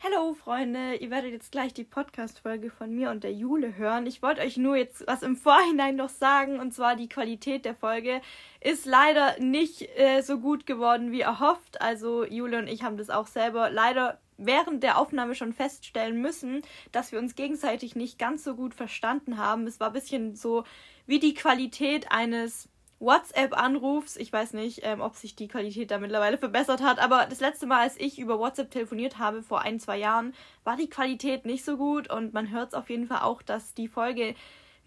Hallo Freunde, ihr werdet jetzt gleich die Podcast-Folge von mir und der Jule hören. Ich wollte euch nur jetzt was im Vorhinein noch sagen, und zwar die Qualität der Folge ist leider nicht äh, so gut geworden wie erhofft. Also Jule und ich haben das auch selber leider während der Aufnahme schon feststellen müssen, dass wir uns gegenseitig nicht ganz so gut verstanden haben. Es war ein bisschen so wie die Qualität eines WhatsApp-Anrufs. Ich weiß nicht, ähm, ob sich die Qualität da mittlerweile verbessert hat, aber das letzte Mal, als ich über WhatsApp telefoniert habe, vor ein, zwei Jahren, war die Qualität nicht so gut und man hört es auf jeden Fall auch, dass die Folge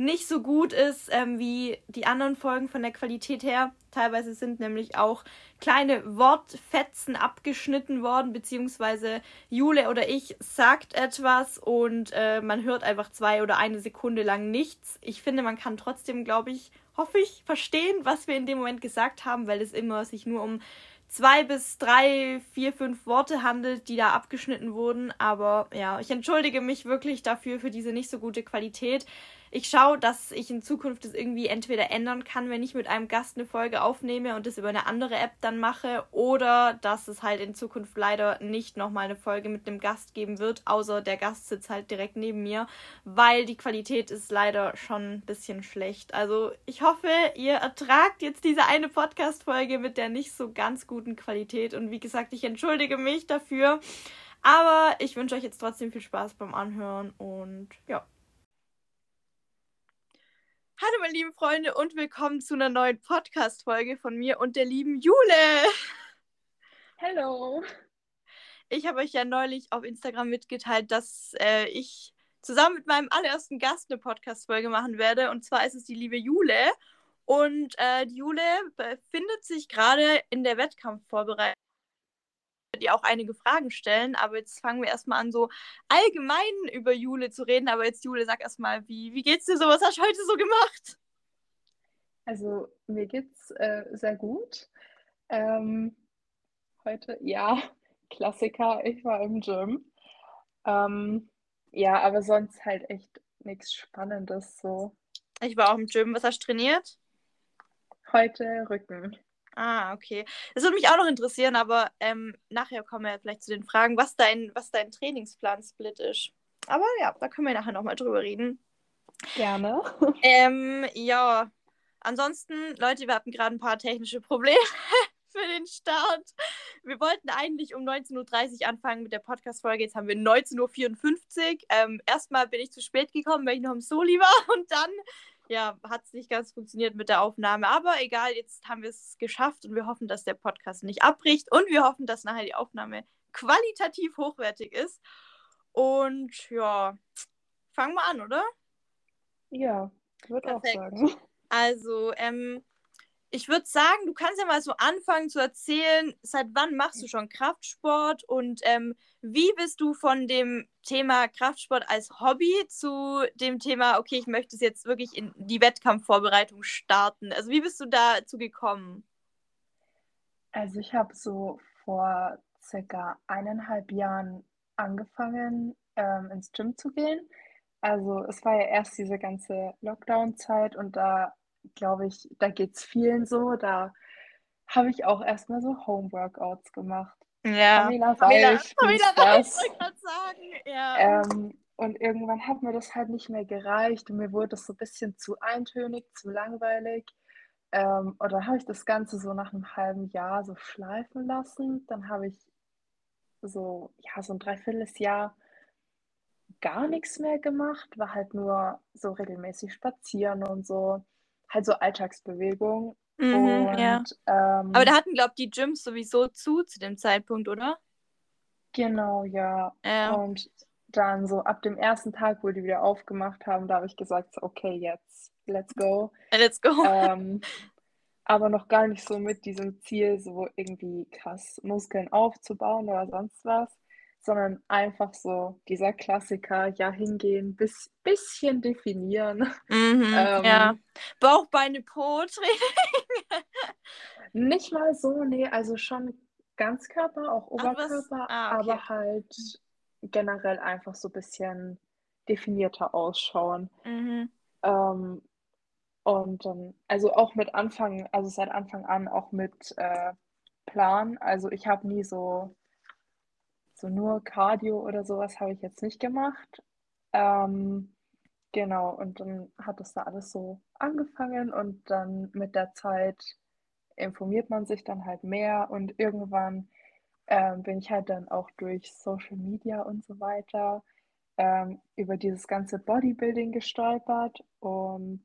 nicht so gut ist ähm, wie die anderen Folgen von der Qualität her. Teilweise sind nämlich auch kleine Wortfetzen abgeschnitten worden, beziehungsweise Jule oder ich sagt etwas und äh, man hört einfach zwei oder eine Sekunde lang nichts. Ich finde, man kann trotzdem, glaube ich, hoffe ich, verstehen, was wir in dem Moment gesagt haben, weil es immer sich nur um zwei bis drei, vier, fünf Worte handelt, die da abgeschnitten wurden. Aber ja, ich entschuldige mich wirklich dafür, für diese nicht so gute Qualität ich schaue, dass ich in Zukunft das irgendwie entweder ändern kann, wenn ich mit einem Gast eine Folge aufnehme und das über eine andere App dann mache, oder dass es halt in Zukunft leider nicht nochmal eine Folge mit einem Gast geben wird, außer der Gast sitzt halt direkt neben mir, weil die Qualität ist leider schon ein bisschen schlecht. Also ich hoffe, ihr ertragt jetzt diese eine Podcast-Folge mit der nicht so ganz guten Qualität und wie gesagt, ich entschuldige mich dafür. Aber ich wünsche euch jetzt trotzdem viel Spaß beim Anhören und ja. Hallo meine lieben Freunde und willkommen zu einer neuen Podcast-Folge von mir und der lieben Jule. Hallo. Ich habe euch ja neulich auf Instagram mitgeteilt, dass äh, ich zusammen mit meinem allerersten Gast eine Podcast-Folge machen werde. Und zwar ist es die liebe Jule. Und äh, die Jule befindet sich gerade in der Wettkampfvorbereitung dir auch einige Fragen stellen, aber jetzt fangen wir erstmal an, so allgemein über Jule zu reden. Aber jetzt, Jule, sag erstmal, wie, wie geht's dir so? Was hast du heute so gemacht? Also, mir geht's äh, sehr gut. Ähm, heute, ja, Klassiker, ich war im Gym. Ähm, ja, aber sonst halt echt nichts Spannendes so. Ich war auch im Gym. Was hast du trainiert? Heute Rücken. Ah, okay. Das würde mich auch noch interessieren, aber ähm, nachher kommen wir vielleicht zu den Fragen, was dein, was dein Trainingsplan-Split ist. Aber ja, da können wir nachher nochmal drüber reden. Gerne. Ähm, ja, ansonsten, Leute, wir hatten gerade ein paar technische Probleme für den Start. Wir wollten eigentlich um 19.30 Uhr anfangen mit der Podcast-Folge. Jetzt haben wir 19.54 Uhr. Ähm, erstmal bin ich zu spät gekommen, weil ich noch im Soli war und dann ja, hat es nicht ganz funktioniert mit der Aufnahme. Aber egal, jetzt haben wir es geschafft und wir hoffen, dass der Podcast nicht abbricht und wir hoffen, dass nachher die Aufnahme qualitativ hochwertig ist. Und ja, fangen wir an, oder? Ja, würde auch sagen. Also, ähm, ich würde sagen, du kannst ja mal so anfangen zu erzählen, seit wann machst du schon Kraftsport und ähm, wie bist du von dem Thema Kraftsport als Hobby zu dem Thema, okay, ich möchte es jetzt wirklich in die Wettkampfvorbereitung starten? Also wie bist du dazu gekommen? Also ich habe so vor circa eineinhalb Jahren angefangen, ähm, ins Gym zu gehen. Also es war ja erst diese ganze Lockdown-Zeit und da glaube ich, da geht es vielen so. Da habe ich auch erstmal so Home-Workouts gemacht. Ja, Pamela Reich, Pamela Reich, ich gerade sagen. Ja. Ähm, und irgendwann hat mir das halt nicht mehr gereicht und mir wurde das so ein bisschen zu eintönig, zu langweilig. Ähm, und dann habe ich das Ganze so nach einem halben Jahr so schleifen lassen. Dann habe ich so, ja, so ein Dreivierteljahr gar nichts mehr gemacht, war halt nur so regelmäßig spazieren und so halt so Alltagsbewegung. Mhm, und, ja. ähm, Aber da hatten, glaube ich, die Gyms sowieso zu zu dem Zeitpunkt, oder? Genau, ja. ja. Und dann so ab dem ersten Tag, wo die wieder aufgemacht haben, da habe ich gesagt, okay, jetzt, let's go. Let's go. Ähm, aber noch gar nicht so mit diesem Ziel, so irgendwie krass Muskeln aufzubauen oder sonst was sondern einfach so dieser Klassiker, ja, hingehen, bis, bisschen definieren. Mhm, ähm, ja. Bauch, Beine, Po, Training. nicht mal so, nee, also schon Ganzkörper, auch Oberkörper, ah, okay. aber halt generell einfach so ein bisschen definierter ausschauen. Mhm. Ähm, und dann, also auch mit Anfang, also seit Anfang an auch mit äh, Plan. Also ich habe nie so so nur Cardio oder sowas habe ich jetzt nicht gemacht. Ähm, genau, und dann hat das da alles so angefangen und dann mit der Zeit informiert man sich dann halt mehr und irgendwann ähm, bin ich halt dann auch durch Social Media und so weiter ähm, über dieses ganze Bodybuilding gestolpert und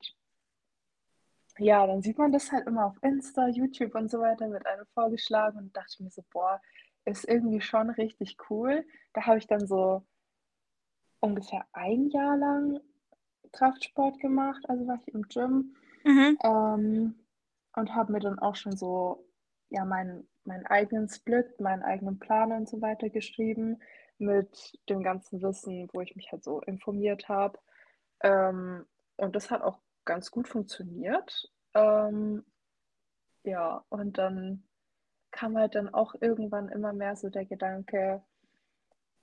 ja, dann sieht man das halt immer auf Insta, YouTube und so weiter, wird einem vorgeschlagen und dachte mir so, boah, ist irgendwie schon richtig cool. Da habe ich dann so ungefähr ein Jahr lang Kraftsport gemacht, also war ich im Gym mhm. ähm, und habe mir dann auch schon so ja meinen, meinen eigenen Split, meinen eigenen Plan und so weiter geschrieben mit dem ganzen Wissen, wo ich mich halt so informiert habe. Ähm, und das hat auch ganz gut funktioniert. Ähm, ja, und dann kam halt dann auch irgendwann immer mehr so der Gedanke,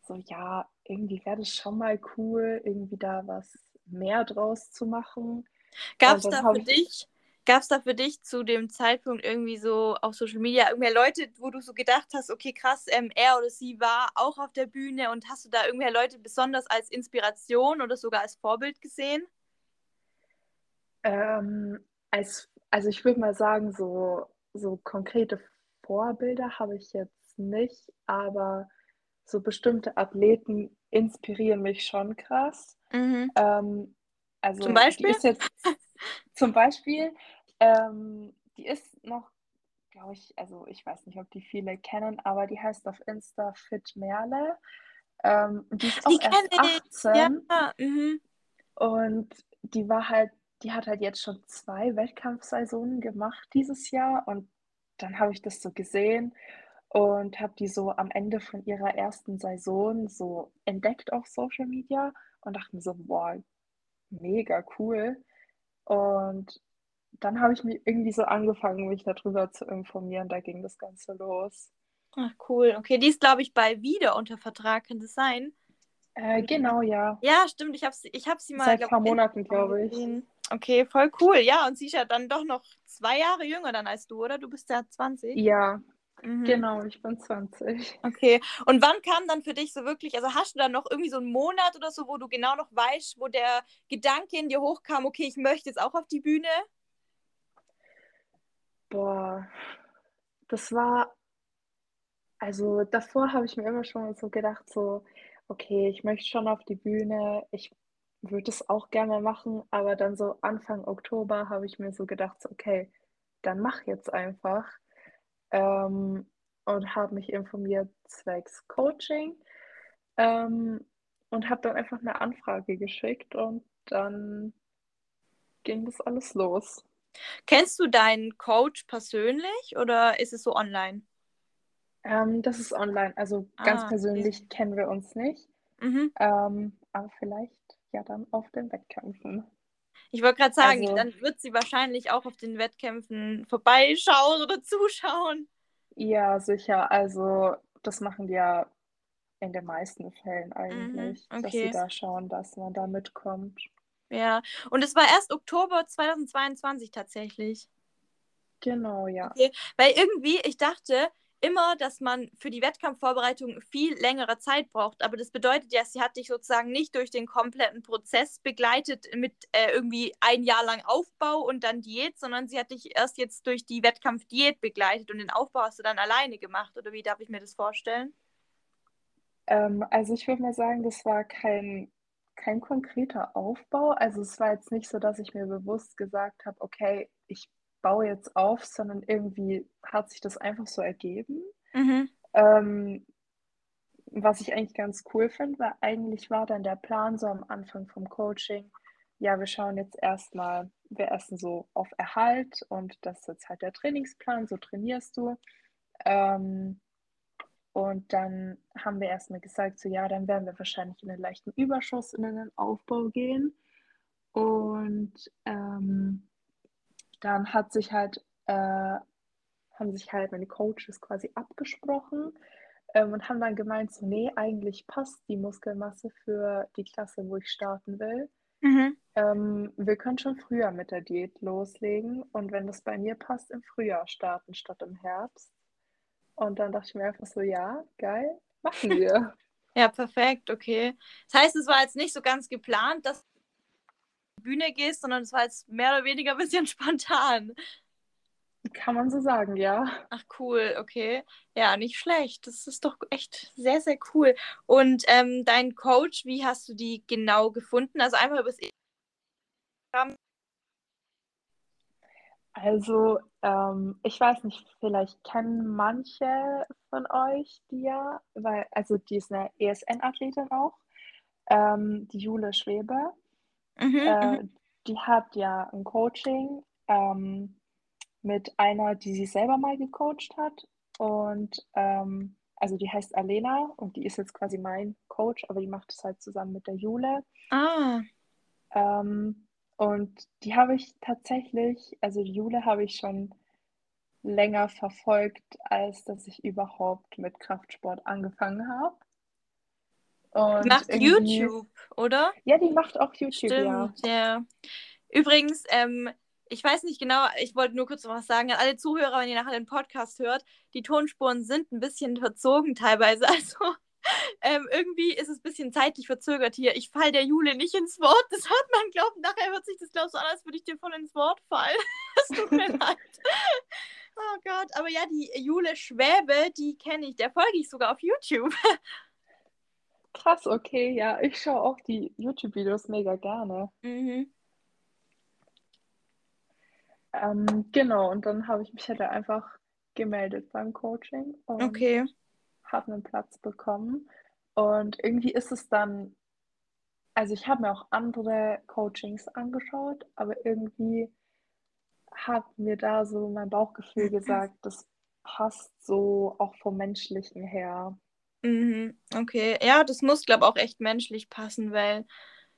so ja, irgendwie wäre das schon mal cool, irgendwie da was mehr draus zu machen. Gab es da für dich, gab es da für dich zu dem Zeitpunkt irgendwie so auf Social Media irgendwelche Leute, wo du so gedacht hast, okay, krass, ähm, er oder sie war auch auf der Bühne und hast du da irgendwelche Leute besonders als Inspiration oder sogar als Vorbild gesehen? Ähm, als, also ich würde mal sagen, so, so konkrete Vorbilder habe ich jetzt nicht, aber so bestimmte Athleten inspirieren mich schon krass. Mhm. Ähm, also zum Beispiel? Die ist jetzt, zum Beispiel, ähm, die ist noch, glaube ich, also ich weiß nicht, ob die viele kennen, aber die heißt auf Insta Fit Merle. Ähm, die ist auch die erst 18. Ja. Mhm. Und die war halt, die hat halt jetzt schon zwei Wettkampfsaisonen gemacht dieses Jahr und dann habe ich das so gesehen und habe die so am Ende von ihrer ersten Saison so entdeckt auf Social Media und dachte mir so, boah, mega cool. Und dann habe ich mich irgendwie so angefangen, mich darüber zu informieren. Da ging das Ganze los. Ach, cool. Okay, die ist, glaube ich, bei Wieder unter Vertrag, kann das sein? Äh, genau, ja. Ja, stimmt. Ich habe ich hab sie mal. Seit ein paar Monaten, glaube ich. Okay, voll cool. Ja, und sie ist ja dann doch noch zwei Jahre jünger dann als du, oder? Du bist ja 20. Ja, mhm. genau, ich bin 20. Okay, und wann kam dann für dich so wirklich, also hast du dann noch irgendwie so einen Monat oder so, wo du genau noch weißt, wo der Gedanke in dir hochkam, okay, ich möchte jetzt auch auf die Bühne? Boah, das war, also davor habe ich mir immer schon so gedacht, so, okay, ich möchte schon auf die Bühne, ich würde es auch gerne machen, aber dann so Anfang Oktober habe ich mir so gedacht, so, okay, dann mach jetzt einfach. Ähm, und habe mich informiert zwecks Coaching ähm, und habe dann einfach eine Anfrage geschickt und dann ging das alles los. Kennst du deinen Coach persönlich oder ist es so online? Ähm, das ist online, also ganz ah, persönlich okay. kennen wir uns nicht. Mhm. Ähm, aber vielleicht ja dann auf den Wettkämpfen. Ich wollte gerade sagen, also, dann wird sie wahrscheinlich auch auf den Wettkämpfen vorbeischauen oder zuschauen. Ja, sicher. Also das machen die ja in den meisten Fällen eigentlich, mhm, okay. dass sie da schauen, dass man da mitkommt. Ja, und es war erst Oktober 2022 tatsächlich. Genau, ja. Okay. Weil irgendwie, ich dachte, immer, dass man für die Wettkampfvorbereitung viel längere Zeit braucht. Aber das bedeutet ja, sie hat dich sozusagen nicht durch den kompletten Prozess begleitet mit äh, irgendwie ein Jahr lang Aufbau und dann Diät, sondern sie hat dich erst jetzt durch die Wettkampfdiät begleitet und den Aufbau hast du dann alleine gemacht. Oder wie darf ich mir das vorstellen? Ähm, also ich würde mal sagen, das war kein, kein konkreter Aufbau. Also es war jetzt nicht so, dass ich mir bewusst gesagt habe, okay, ich baue jetzt auf, sondern irgendwie hat sich das einfach so ergeben. Mhm. Ähm, was ich eigentlich ganz cool finde, weil eigentlich war dann der Plan so am Anfang vom Coaching, ja, wir schauen jetzt erstmal, wir essen so auf Erhalt und das ist jetzt halt der Trainingsplan, so trainierst du. Ähm, und dann haben wir erstmal gesagt, so ja, dann werden wir wahrscheinlich in einen leichten Überschuss in den Aufbau gehen. Und ähm, dann hat sich halt, äh, haben sich halt meine Coaches quasi abgesprochen ähm, und haben dann gemeint, so, nee, eigentlich passt die Muskelmasse für die Klasse, wo ich starten will. Mhm. Ähm, wir können schon früher mit der Diät loslegen und wenn das bei mir passt, im Frühjahr starten statt im Herbst. Und dann dachte ich mir einfach so, ja, geil. machen wir. ja, perfekt, okay. Das heißt, es war jetzt nicht so ganz geplant, dass Bühne gehst, sondern es war jetzt mehr oder weniger ein bisschen spontan. Kann man so sagen, ja. Ach cool, okay. Ja, nicht schlecht. Das ist doch echt sehr, sehr cool. Und ähm, dein Coach, wie hast du die genau gefunden? Also einfach über das Instagram. Also, ähm, ich weiß nicht, vielleicht kennen manche von euch die ja, weil, also die ist eine ESN-Athletin auch, ähm, die Jule Schwebe. Mhm, äh, mhm. die hat ja ein Coaching. Ähm, mit einer, die sie selber mal gecoacht hat. Und ähm, also die heißt Alena und die ist jetzt quasi mein Coach, aber die macht es halt zusammen mit der Jule. Ah. Ähm, und die habe ich tatsächlich, also die Jule habe ich schon länger verfolgt, als dass ich überhaupt mit Kraftsport angefangen habe. Und macht YouTube, oder? Ja, die macht auch YouTube, Stimmt, ja. ja. Übrigens, ähm, ich weiß nicht genau, ich wollte nur kurz noch was sagen an alle Zuhörer, wenn ihr nachher den Podcast hört. Die Tonspuren sind ein bisschen verzogen teilweise. Also ähm, irgendwie ist es ein bisschen zeitlich verzögert hier. Ich falle der Jule nicht ins Wort. Das hört man, glaubt. Nachher hört sich das, glaubst du, an, als würde ich dir voll ins Wort fallen. Es tut mir leid. Oh Gott, aber ja, die Jule Schwäbe, die kenne ich. Der folge ich sogar auf YouTube. Krass, okay, ja. Ich schaue auch die YouTube-Videos mega gerne. Mhm. Ähm, genau, und dann habe ich mich halt einfach gemeldet beim Coaching und okay. habe einen Platz bekommen. Und irgendwie ist es dann, also ich habe mir auch andere Coachings angeschaut, aber irgendwie hat mir da so mein Bauchgefühl gesagt, das passt so auch vom Menschlichen her. Mhm, okay, ja, das muss, glaube ich, auch echt menschlich passen, weil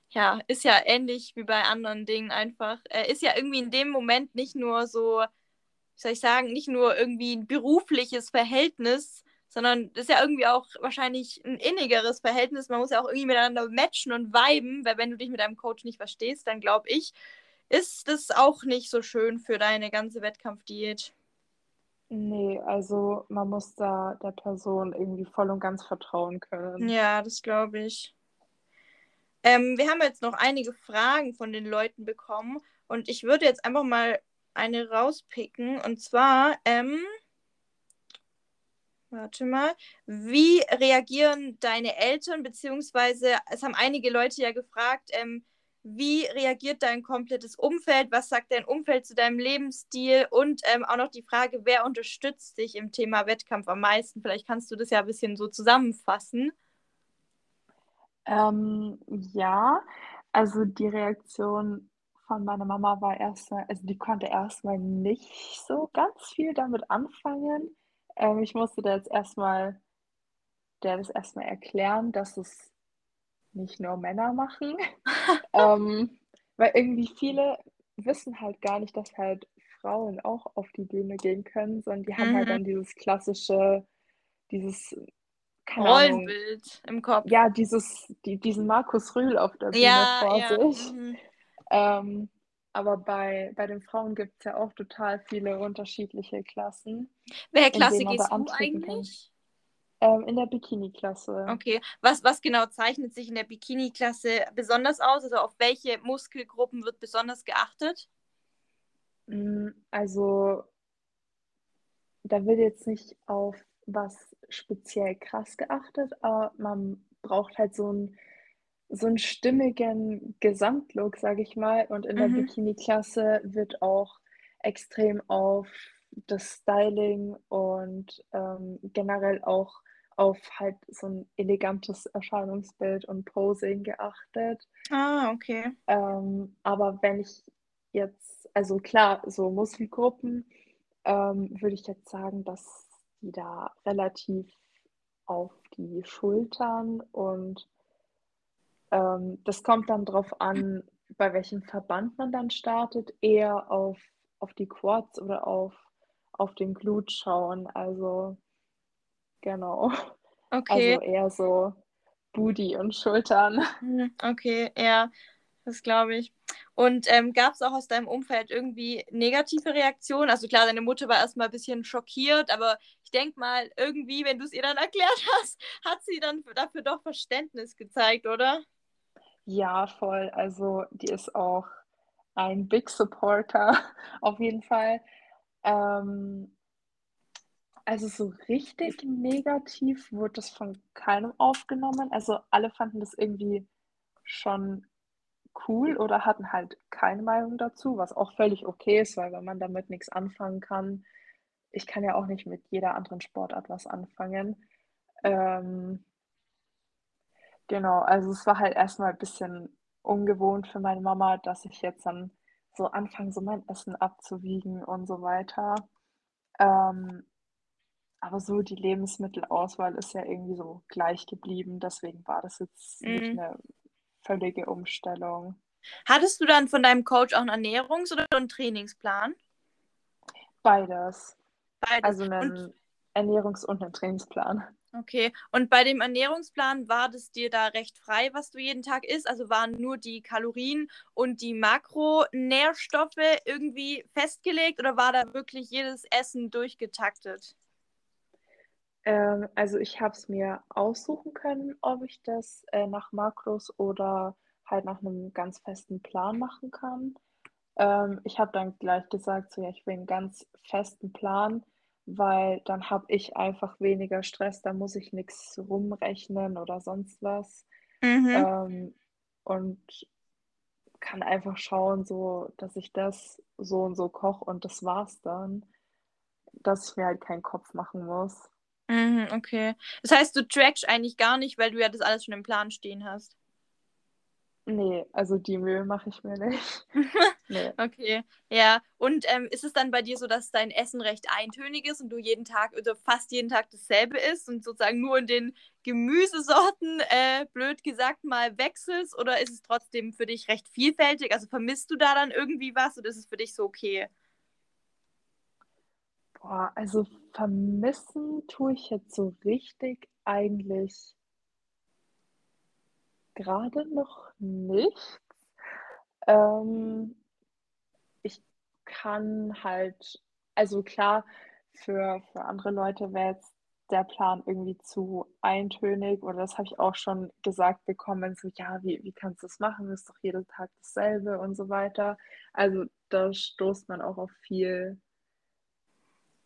ja, ist ja ähnlich wie bei anderen Dingen einfach. Er ist ja irgendwie in dem Moment nicht nur so, wie soll ich sagen, nicht nur irgendwie ein berufliches Verhältnis, sondern ist ja irgendwie auch wahrscheinlich ein innigeres Verhältnis. Man muss ja auch irgendwie miteinander matchen und viben, weil wenn du dich mit deinem Coach nicht verstehst, dann glaube ich, ist das auch nicht so schön für deine ganze Wettkampfdiät. Nee, also man muss da der Person irgendwie voll und ganz vertrauen können. Ja, das glaube ich. Ähm, wir haben jetzt noch einige Fragen von den Leuten bekommen und ich würde jetzt einfach mal eine rauspicken und zwar, ähm, warte mal, wie reagieren deine Eltern, beziehungsweise es haben einige Leute ja gefragt, ähm, wie reagiert dein komplettes Umfeld? Was sagt dein Umfeld zu deinem Lebensstil? Und ähm, auch noch die Frage, wer unterstützt dich im Thema Wettkampf am meisten? Vielleicht kannst du das ja ein bisschen so zusammenfassen. Ähm, ja, also die Reaktion von meiner Mama war erstmal, also die konnte erstmal nicht so ganz viel damit anfangen. Ähm, ich musste da jetzt erstmal, der das erstmal erklären, dass es nicht nur Männer machen. ähm, weil irgendwie viele wissen halt gar nicht, dass halt Frauen auch auf die Bühne gehen können, sondern die haben halt mhm. dann dieses klassische, dieses Rollenbild im Kopf. Ja, dieses, die, diesen Markus Rühl auf der Bühne ja, vor ja. sich. Mhm. Ähm, aber bei, bei den Frauen gibt es ja auch total viele unterschiedliche Klassen. Welche Klasse gehst du eigentlich? Ähm, in der Bikini-Klasse. Okay. Was, was genau zeichnet sich in der Bikini-Klasse besonders aus? Also auf welche Muskelgruppen wird besonders geachtet? Mm, also da wird jetzt nicht auf was speziell krass geachtet, aber man braucht halt so einen, so einen stimmigen Gesamtlook, sage ich mal. Und in der mhm. Bikini-Klasse wird auch extrem auf das Styling und ähm, generell auch auf halt so ein elegantes Erscheinungsbild und Posing geachtet. Ah, okay. Ähm, aber wenn ich jetzt, also klar, so Muskelgruppen, ähm, würde ich jetzt sagen, dass die da relativ auf die Schultern und ähm, das kommt dann darauf an, bei welchem Verband man dann startet, eher auf, auf die Quads oder auf, auf den Glut schauen. Also genau. Okay. Also eher so Booty und Schultern. Hm, okay, ja, das glaube ich. Und ähm, gab es auch aus deinem Umfeld irgendwie negative Reaktionen? Also klar, deine Mutter war erstmal ein bisschen schockiert, aber ich denke mal, irgendwie, wenn du es ihr dann erklärt hast, hat sie dann dafür doch Verständnis gezeigt, oder? Ja, voll. Also die ist auch ein Big Supporter auf jeden Fall. Ähm, also so richtig negativ wurde das von keinem aufgenommen. Also alle fanden das irgendwie schon cool oder hatten halt keine Meinung dazu, was auch völlig okay ist, weil wenn man damit nichts anfangen kann, ich kann ja auch nicht mit jeder anderen Sportart was anfangen. Ähm, genau, also es war halt erstmal ein bisschen ungewohnt für meine Mama, dass ich jetzt dann so anfange, so mein Essen abzuwiegen und so weiter. Ähm, aber so die Lebensmittelauswahl ist ja irgendwie so gleich geblieben. Deswegen war das jetzt mhm. nicht eine völlige Umstellung. Hattest du dann von deinem Coach auch einen Ernährungs- oder einen Trainingsplan? Beides. Beides. Also einen und... Ernährungs- und einen Trainingsplan. Okay, und bei dem Ernährungsplan war das dir da recht frei, was du jeden Tag isst? Also waren nur die Kalorien und die Makronährstoffe irgendwie festgelegt oder war da wirklich jedes Essen durchgetaktet? Ähm, also ich habe es mir aussuchen können, ob ich das äh, nach Makros oder halt nach einem ganz festen Plan machen kann. Ähm, ich habe dann gleich gesagt, so ja, ich will einen ganz festen Plan weil dann habe ich einfach weniger Stress, da muss ich nichts rumrechnen oder sonst was. Mhm. Ähm, und kann einfach schauen, so, dass ich das so und so koche und das war's dann. Dass ich mir halt keinen Kopf machen muss. Mhm, okay. Das heißt, du trackst eigentlich gar nicht, weil du ja das alles schon im Plan stehen hast. Nee, also die Mühe mache ich mir nicht. nee. Okay, ja. Und ähm, ist es dann bei dir so, dass dein Essen recht eintönig ist und du jeden Tag oder fast jeden Tag dasselbe isst und sozusagen nur in den Gemüsesorten, äh, blöd gesagt, mal wechselst? Oder ist es trotzdem für dich recht vielfältig? Also vermisst du da dann irgendwie was oder ist es für dich so okay? Boah, also vermissen tue ich jetzt so richtig eigentlich gerade noch nichts. Ähm, ich kann halt, also klar, für, für andere Leute wäre jetzt der Plan irgendwie zu eintönig oder das habe ich auch schon gesagt bekommen, so ja, wie, wie kannst du das machen? Ist doch jeden Tag dasselbe und so weiter. Also da stoßt man auch auf viel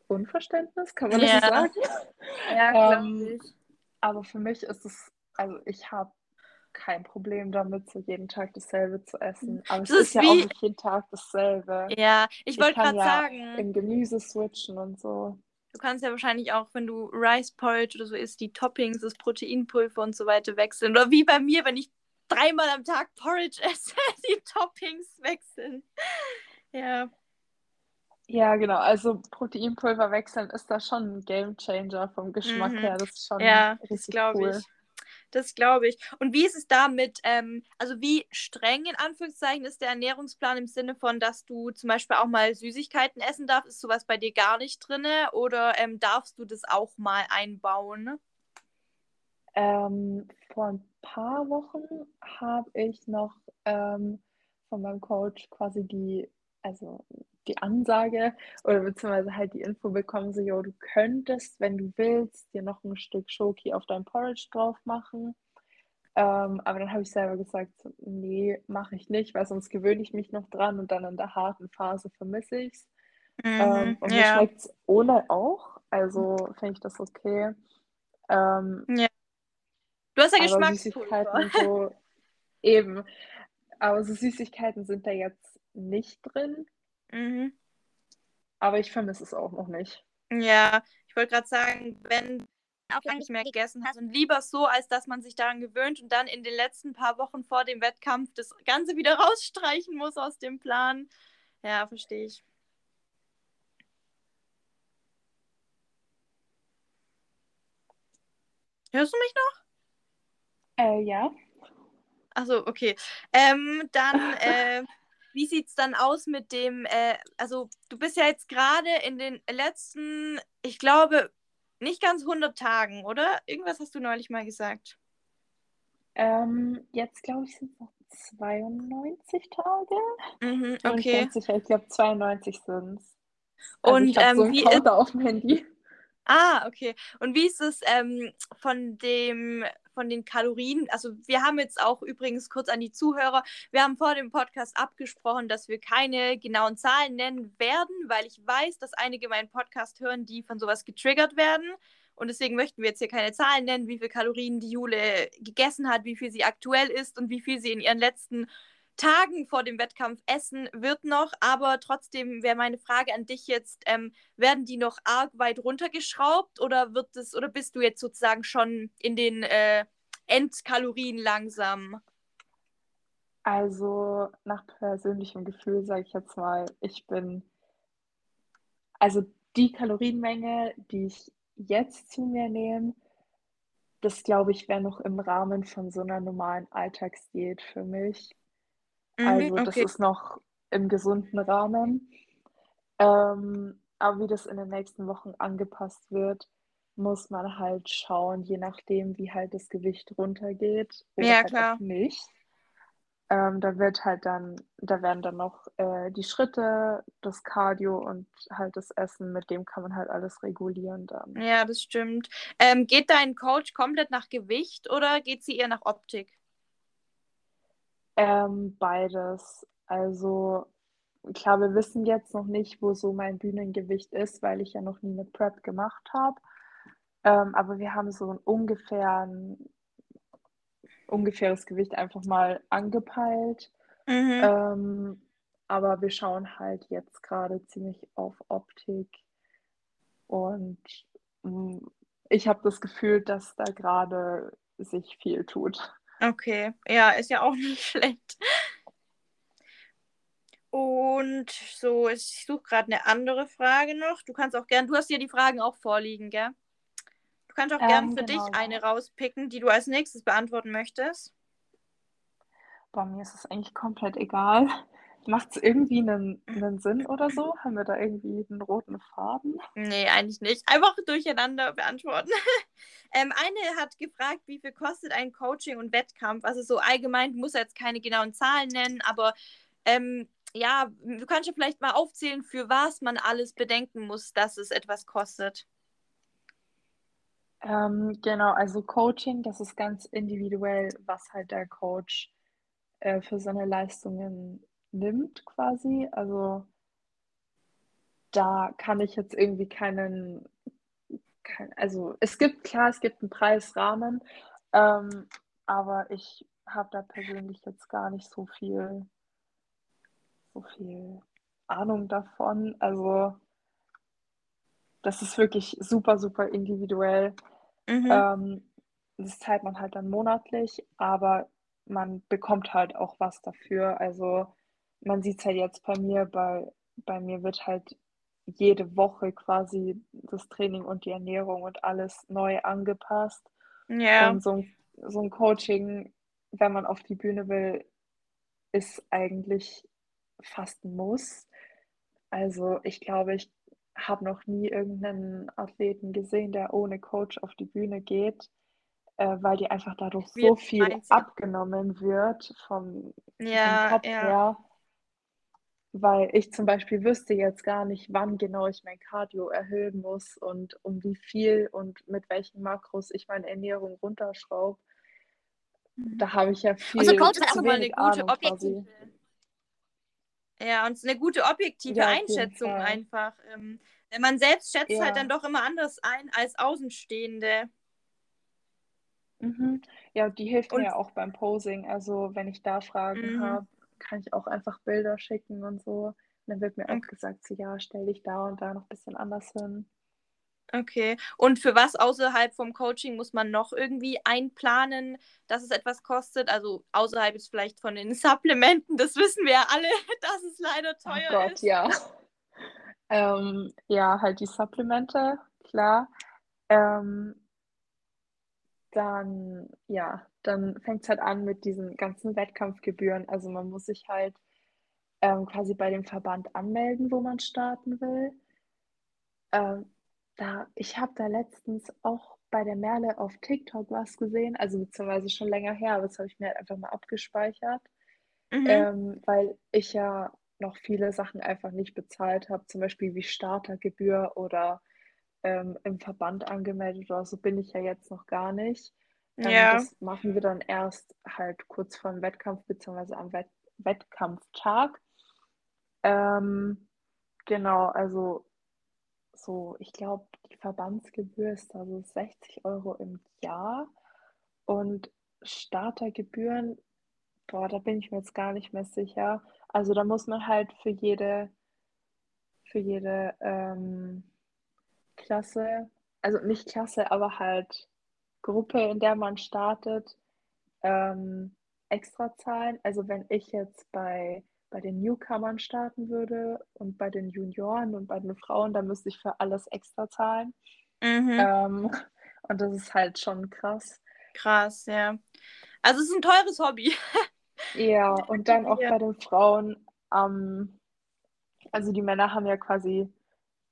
Unverständnis, kann man ja. das so sagen? Ja, glaube ähm, ich. Aber für mich ist es, also ich habe kein Problem damit, so jeden Tag dasselbe zu essen. Aber das es ist, ist ja wie... auch nicht jeden Tag dasselbe. Ja, ich wollte gerade ja sagen. Im Gemüse switchen und so. Du kannst ja wahrscheinlich auch, wenn du Rice Porridge oder so isst, die Toppings, das Proteinpulver und so weiter wechseln. Oder wie bei mir, wenn ich dreimal am Tag Porridge esse, die Toppings wechseln. Ja. Ja, genau. Also Proteinpulver wechseln ist da schon ein Game Changer vom Geschmack mhm. her. Das ist schon ja, richtig cool. Ich. Das glaube ich. Und wie ist es damit, ähm, also wie streng in Anführungszeichen ist der Ernährungsplan im Sinne von, dass du zum Beispiel auch mal Süßigkeiten essen darfst? Ist sowas bei dir gar nicht drin? Oder ähm, darfst du das auch mal einbauen? Ähm, vor ein paar Wochen habe ich noch ähm, von meinem Coach quasi die, also die Ansage oder beziehungsweise halt die Info bekommen, so, jo, du könntest, wenn du willst, dir noch ein Stück Schoki auf dein Porridge drauf machen. Ähm, aber dann habe ich selber gesagt, nee, mache ich nicht, weil sonst gewöhne ich mich noch dran und dann in der harten Phase vermisse ich es. Mhm, ähm, und mir schmeckt es ohne auch, also finde ich das okay. Ähm, ja. Du hast ja Geschmackspulver. so, eben. Aber so Süßigkeiten sind da jetzt nicht drin. Mhm. Aber ich vermisse es auch noch nicht. Ja, ich wollte gerade sagen, wenn auch lange nicht mehr gegessen hast und lieber so, als dass man sich daran gewöhnt und dann in den letzten paar Wochen vor dem Wettkampf das Ganze wieder rausstreichen muss aus dem Plan. Ja, verstehe ich. Hörst du mich noch? Äh, ja. Achso, okay. Ähm, dann äh, wie sieht es dann aus mit dem, äh, also du bist ja jetzt gerade in den letzten, ich glaube, nicht ganz 100 Tagen, oder? Irgendwas hast du neulich mal gesagt. Ähm, jetzt glaube ich sind es noch 92 Tage. Mhm, okay. Ich, ich glaube 92 sind es. Also Und ich ähm, so wie ist... auf dem Handy. Ah, okay. Und wie ist es ähm, von dem von den Kalorien? Also wir haben jetzt auch übrigens kurz an die Zuhörer, wir haben vor dem Podcast abgesprochen, dass wir keine genauen Zahlen nennen werden, weil ich weiß, dass einige meinen Podcast hören, die von sowas getriggert werden. Und deswegen möchten wir jetzt hier keine Zahlen nennen, wie viel Kalorien die Jule gegessen hat, wie viel sie aktuell ist und wie viel sie in ihren letzten Tagen vor dem Wettkampf essen wird noch, aber trotzdem wäre meine Frage an dich jetzt, ähm, werden die noch arg weit runtergeschraubt oder wird es oder bist du jetzt sozusagen schon in den äh, Endkalorien langsam? Also nach persönlichem Gefühl sage ich jetzt mal, ich bin also die Kalorienmenge, die ich jetzt zu mir nehme, das glaube ich wäre noch im Rahmen von so einer normalen Alltagsdiät für mich. Mhm, also das okay. ist noch im gesunden Rahmen. Ähm, aber wie das in den nächsten Wochen angepasst wird, muss man halt schauen, je nachdem, wie halt das Gewicht runtergeht oder ja, halt klar. auch nicht. Ähm, da wird halt dann, da werden dann noch äh, die Schritte, das Cardio und halt das Essen, mit dem kann man halt alles regulieren dann. Ja, das stimmt. Ähm, geht dein Coach komplett nach Gewicht oder geht sie eher nach Optik? Ähm, beides. Also klar, wir wissen jetzt noch nicht, wo so mein Bühnengewicht ist, weil ich ja noch nie eine Prep gemacht habe. Ähm, aber wir haben so ein ungefähren, ungefähres Gewicht einfach mal angepeilt. Mhm. Ähm, aber wir schauen halt jetzt gerade ziemlich auf Optik. Und mh, mm, ich habe das Gefühl, dass da gerade sich viel tut. Okay, ja, ist ja auch nicht schlecht. Und so, ich suche gerade eine andere Frage noch. Du kannst auch gern, du hast dir die Fragen auch vorliegen, gell? Du kannst auch ähm, gern für genau. dich eine rauspicken, die du als nächstes beantworten möchtest. Bei mir ist es eigentlich komplett egal. Macht es irgendwie einen, einen Sinn oder so? Haben wir da irgendwie einen roten Faden? Nee, eigentlich nicht. Einfach durcheinander beantworten. ähm, eine hat gefragt, wie viel kostet ein Coaching und Wettkampf? Also so allgemein, du musst jetzt keine genauen Zahlen nennen, aber ähm, ja, du kannst ja vielleicht mal aufzählen, für was man alles bedenken muss, dass es etwas kostet. Ähm, genau, also Coaching, das ist ganz individuell, was halt der Coach äh, für seine Leistungen nimmt quasi. Also da kann ich jetzt irgendwie keinen, kein, also es gibt, klar, es gibt einen Preisrahmen, ähm, aber ich habe da persönlich jetzt gar nicht so viel, so viel Ahnung davon. Also das ist wirklich super, super individuell. Mhm. Ähm, das zahlt man halt dann monatlich, aber man bekommt halt auch was dafür. Also man sieht es halt jetzt bei mir, bei, bei mir wird halt jede Woche quasi das Training und die Ernährung und alles neu angepasst. Ja. Und so ein, so ein Coaching, wenn man auf die Bühne will, ist eigentlich fast ein Muss. Also ich glaube, ich habe noch nie irgendeinen Athleten gesehen, der ohne Coach auf die Bühne geht, äh, weil die einfach dadurch so viel abgenommen wird vom, ja, vom Kopf ja. her weil ich zum Beispiel wüsste jetzt gar nicht, wann genau ich mein Cardio erhöhen muss und um wie viel und mit welchen Makros ich meine Ernährung runterschraube. Mhm. Da habe ich ja viel also Coach ist auch mal eine gute objektive. Ja, und eine gute objektive ja, Einschätzung einfach. Ähm, man selbst schätzt ja. halt dann doch immer anders ein als Außenstehende. Mhm. Ja, die hilft und, mir ja auch beim Posing. Also wenn ich da Fragen mhm. habe, kann ich auch einfach Bilder schicken und so. Und dann wird mir okay. auch gesagt, so ja, stell dich da und da noch ein bisschen anders hin. Okay. Und für was außerhalb vom Coaching muss man noch irgendwie einplanen, dass es etwas kostet? Also außerhalb ist vielleicht von den Supplementen, das wissen wir ja alle, dass es leider oh teuer oh Gott, ist. Ja. ähm, ja, halt die Supplemente, klar. Ähm, dann, ja, dann fängt es halt an mit diesen ganzen Wettkampfgebühren. Also man muss sich halt ähm, quasi bei dem Verband anmelden, wo man starten will. Ähm, da, ich habe da letztens auch bei der Merle auf TikTok was gesehen, also beziehungsweise schon länger her, aber das habe ich mir halt einfach mal abgespeichert, mhm. ähm, weil ich ja noch viele Sachen einfach nicht bezahlt habe, zum Beispiel wie Startergebühr oder ähm, im Verband angemeldet oder so bin ich ja jetzt noch gar nicht. Ja. das machen wir dann erst halt kurz vor dem Wettkampf beziehungsweise am Wett Wettkampftag. Ähm, genau, also so, ich glaube, die Verbandsgebühr ist da so 60 Euro im Jahr und Startergebühren, boah, da bin ich mir jetzt gar nicht mehr sicher. Also da muss man halt für jede, für jede ähm, Klasse, also nicht Klasse, aber halt Gruppe, in der man startet, ähm, extra zahlen. Also wenn ich jetzt bei, bei den Newcomern starten würde und bei den Junioren und bei den Frauen, dann müsste ich für alles extra zahlen. Mhm. Ähm, und das ist halt schon krass. Krass, ja. Also es ist ein teures Hobby. Ja, und dann auch Ja. bei den Frauen, ähm, also die Männer haben ja quasi,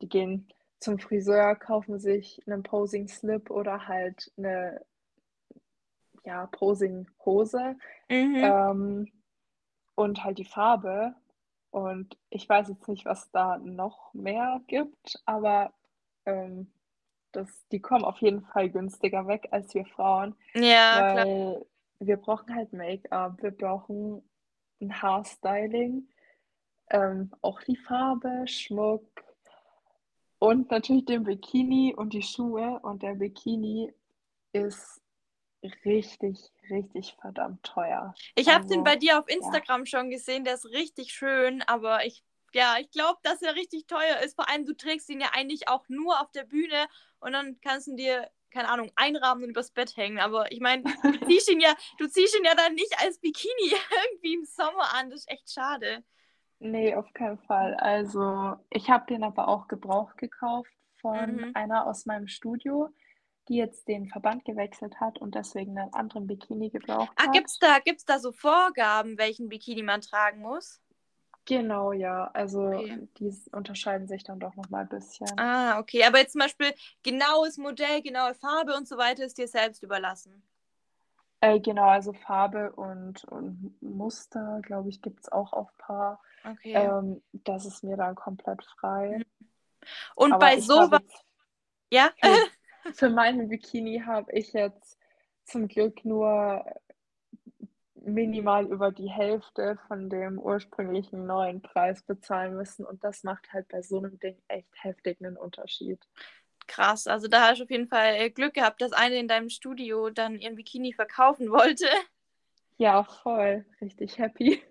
die gehen zum Friseur, kaufen sich einen Posing Slip oder halt eine ja, Posing Hose Mhm. ähm, und halt die Farbe. Und ich weiß jetzt nicht, was da noch mehr gibt, aber ähm, das, die kommen auf jeden Fall günstiger weg als wir Frauen, Ja, klar. weil wir brauchen halt Make-up, wir brauchen ein Haarstyling, ähm, auch die Farbe, Schmuck und natürlich den Bikini und die Schuhe. Und der Bikini ist richtig, richtig verdammt teuer. Ich habe den Also, bei dir auf ja. Instagram schon gesehen, der ist richtig schön, aber ich, ja, ich glaube, dass er richtig teuer ist. Vor allem, du trägst ihn ja eigentlich auch nur auf der Bühne und dann kannst du ihn dir, keine Ahnung, einrahmen und übers Bett hängen. Aber ich meine, du ziehst ihn ja, du ziehst ihn ja dann nicht als Bikini irgendwie im Sommer an. Das ist echt schade. Nee, auf keinen Fall. Also, ich habe den aber auch gebraucht gekauft von Mhm. einer aus meinem Studio, die jetzt den Verband gewechselt hat und deswegen einen anderen Bikini gebraucht Ah, hat. gibt's da, gibt's da so Vorgaben, welchen Bikini man tragen muss? Genau, ja. Also, Okay. die s- unterscheiden sich dann doch noch mal ein bisschen. Ah, okay. Aber jetzt zum Beispiel genaues Modell, genaue Farbe und so weiter ist dir selbst überlassen. Äh, genau, also Farbe und, und Muster, glaube ich, gibt es auch auf Paar. Okay. Ähm, das ist mir dann komplett frei. und Aber bei sowas, ja? für, für meinen Bikini habe ich jetzt zum Glück nur minimal über die Hälfte von dem ursprünglichen neuen Preis bezahlen müssen. Und das macht halt bei so einem Ding echt heftig einen Unterschied. Krass, also da hast du auf jeden Fall äh, Glück gehabt, dass eine in deinem Studio dann ihren Bikini verkaufen wollte. Ja, voll. Richtig happy.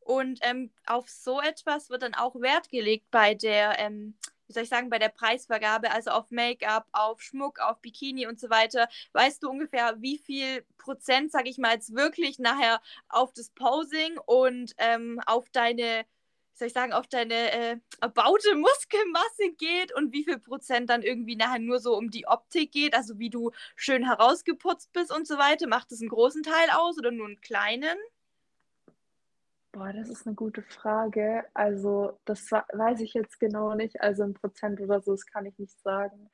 Und ähm, auf so etwas wird dann auch Wert gelegt bei der, ähm, wie soll ich sagen, bei der Preisvergabe, also auf Make-up, auf Schmuck, auf Bikini und so weiter. Weißt du ungefähr, wie viel Prozent, sag ich mal, jetzt wirklich nachher auf das Posing und ähm, auf deine, wie soll ich sagen, auf deine äh, erbaute Muskelmasse geht und wie viel Prozent dann irgendwie nachher nur so um die Optik geht, also wie du schön herausgeputzt bist und so weiter. Macht das einen großen Teil aus oder nur einen kleinen? Boah, das ist eine gute Frage. Also, das weiß ich jetzt genau nicht. Also in Prozent oder so, das kann ich nicht sagen.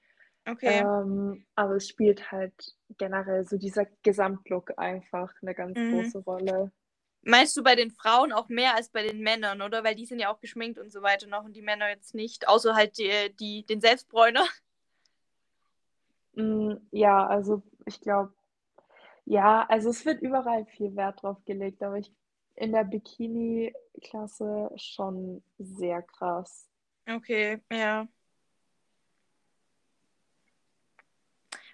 Okay. Ähm, aber es spielt halt generell so dieser Gesamtlook einfach eine ganz Mhm. große Rolle. Meinst du bei den Frauen auch mehr als bei den Männern, oder? Weil die sind ja auch geschminkt und so weiter noch und die Männer jetzt nicht, außer halt die, die, den Selbstbräuner. Mm, ja, also ich glaube, ja, also es wird überall viel Wert drauf gelegt, aber ich in der Bikini-Klasse schon sehr krass. Okay, ja.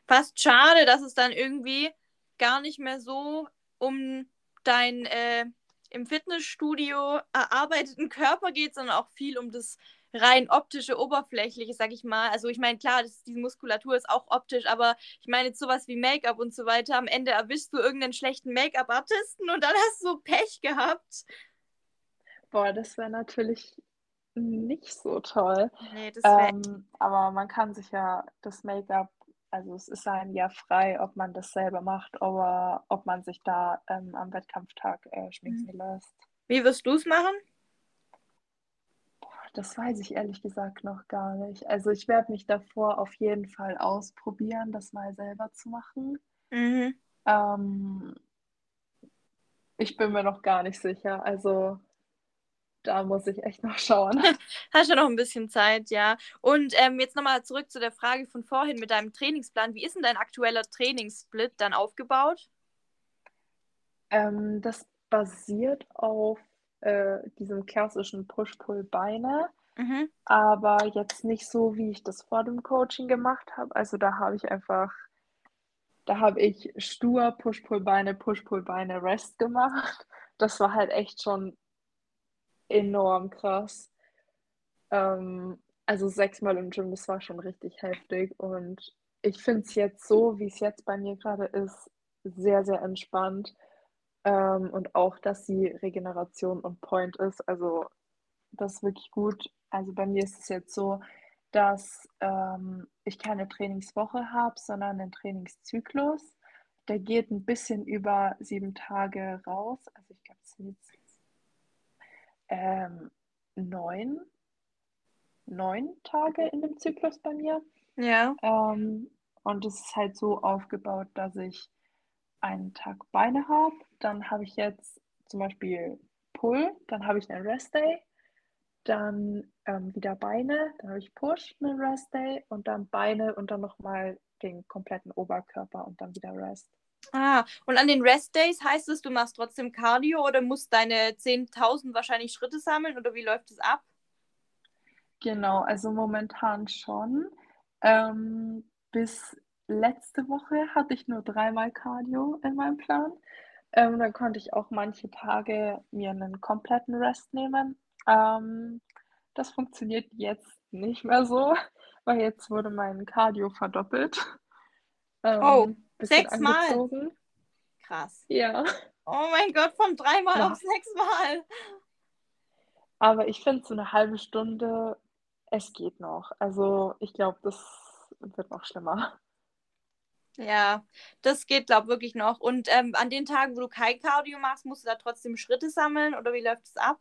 Fast schade, dass es dann irgendwie gar nicht mehr so um deinen äh, im Fitnessstudio erarbeiteten Körper geht, sondern auch viel um das rein optische, oberflächliche, sag ich mal. Also ich meine, klar, das, die Muskulatur ist auch optisch, aber ich meine jetzt sowas wie Make-up und so weiter. Am Ende erwischst du irgendeinen schlechten Make-up-Artisten und dann hast du Pech gehabt. Boah, das wäre natürlich nicht so toll. Nee, das wäre Ähm, aber man kann sich ja das Make-up, also es ist einem ja frei, ob man das selber macht oder ob man sich da ähm, am Wettkampftag äh, schminken lässt. Wie wirst du es machen? Das weiß ich ehrlich gesagt noch gar nicht. Also ich werde mich davor auf jeden Fall ausprobieren, das mal selber zu machen. Mhm. Ähm, ich bin mir noch gar nicht sicher. Also da muss ich echt noch schauen. Hast ja noch ein bisschen Zeit, ja. Und ähm, jetzt nochmal zurück zu der Frage von vorhin mit deinem Trainingsplan. Wie ist denn dein aktueller Trainingssplit dann aufgebaut? Ähm, das basiert auf äh, diesem klassischen Push-Pull-Beine, mhm. aber jetzt nicht so, wie ich das vor dem Coaching gemacht habe. Also da habe ich einfach, da habe ich stur Push-Pull-Beine, Push-Pull-Beine, Rest gemacht. Das war halt echt schon enorm krass. Ähm, also sechsmal im Gym, das war schon richtig heftig. Und ich finde es jetzt so, wie es jetzt bei mir gerade ist, sehr, sehr entspannt. Ähm, und auch, dass die Regeneration on point ist. Also das ist wirklich gut. Also bei mir ist es jetzt so, dass ähm, ich keine Trainingswoche habe, sondern einen Trainingszyklus. Der geht ein bisschen über sieben Tage raus. Also ich glaube, es sind jetzt ähm, neun, neun Tage in dem Zyklus bei mir. Ja. Ähm, und es ist halt so aufgebaut, dass ich einen Tag Beine habe, dann habe ich jetzt zum Beispiel Pull, dann habe ich einen Rest Day, dann ähm, wieder Beine, dann habe ich Push, einen Rest Day und dann Beine und dann nochmal den kompletten Oberkörper und dann wieder Rest. Ah, und an den Rest Days heißt es, du machst trotzdem Cardio oder musst deine 10.000 wahrscheinlich Schritte sammeln oder wie läuft es ab? Genau, also momentan schon. Ähm, bis letzte Woche hatte ich nur dreimal Cardio in meinem Plan. Ähm, dann konnte ich auch manche Tage mir einen kompletten Rest nehmen. Ähm, das funktioniert jetzt nicht mehr so, weil jetzt wurde mein Cardio verdoppelt. Ähm, oh, sechsmal? Krass. Ja. Oh mein Gott, von dreimal ja. auf sechsmal. Aber ich finde, so eine halbe Stunde, es geht noch. Also ich glaube, das wird noch schlimmer. Ja, das geht, glaube ich, wirklich noch. Und ähm, an den Tagen, wo du kein Cardio machst, musst du da trotzdem Schritte sammeln oder wie läuft es ab?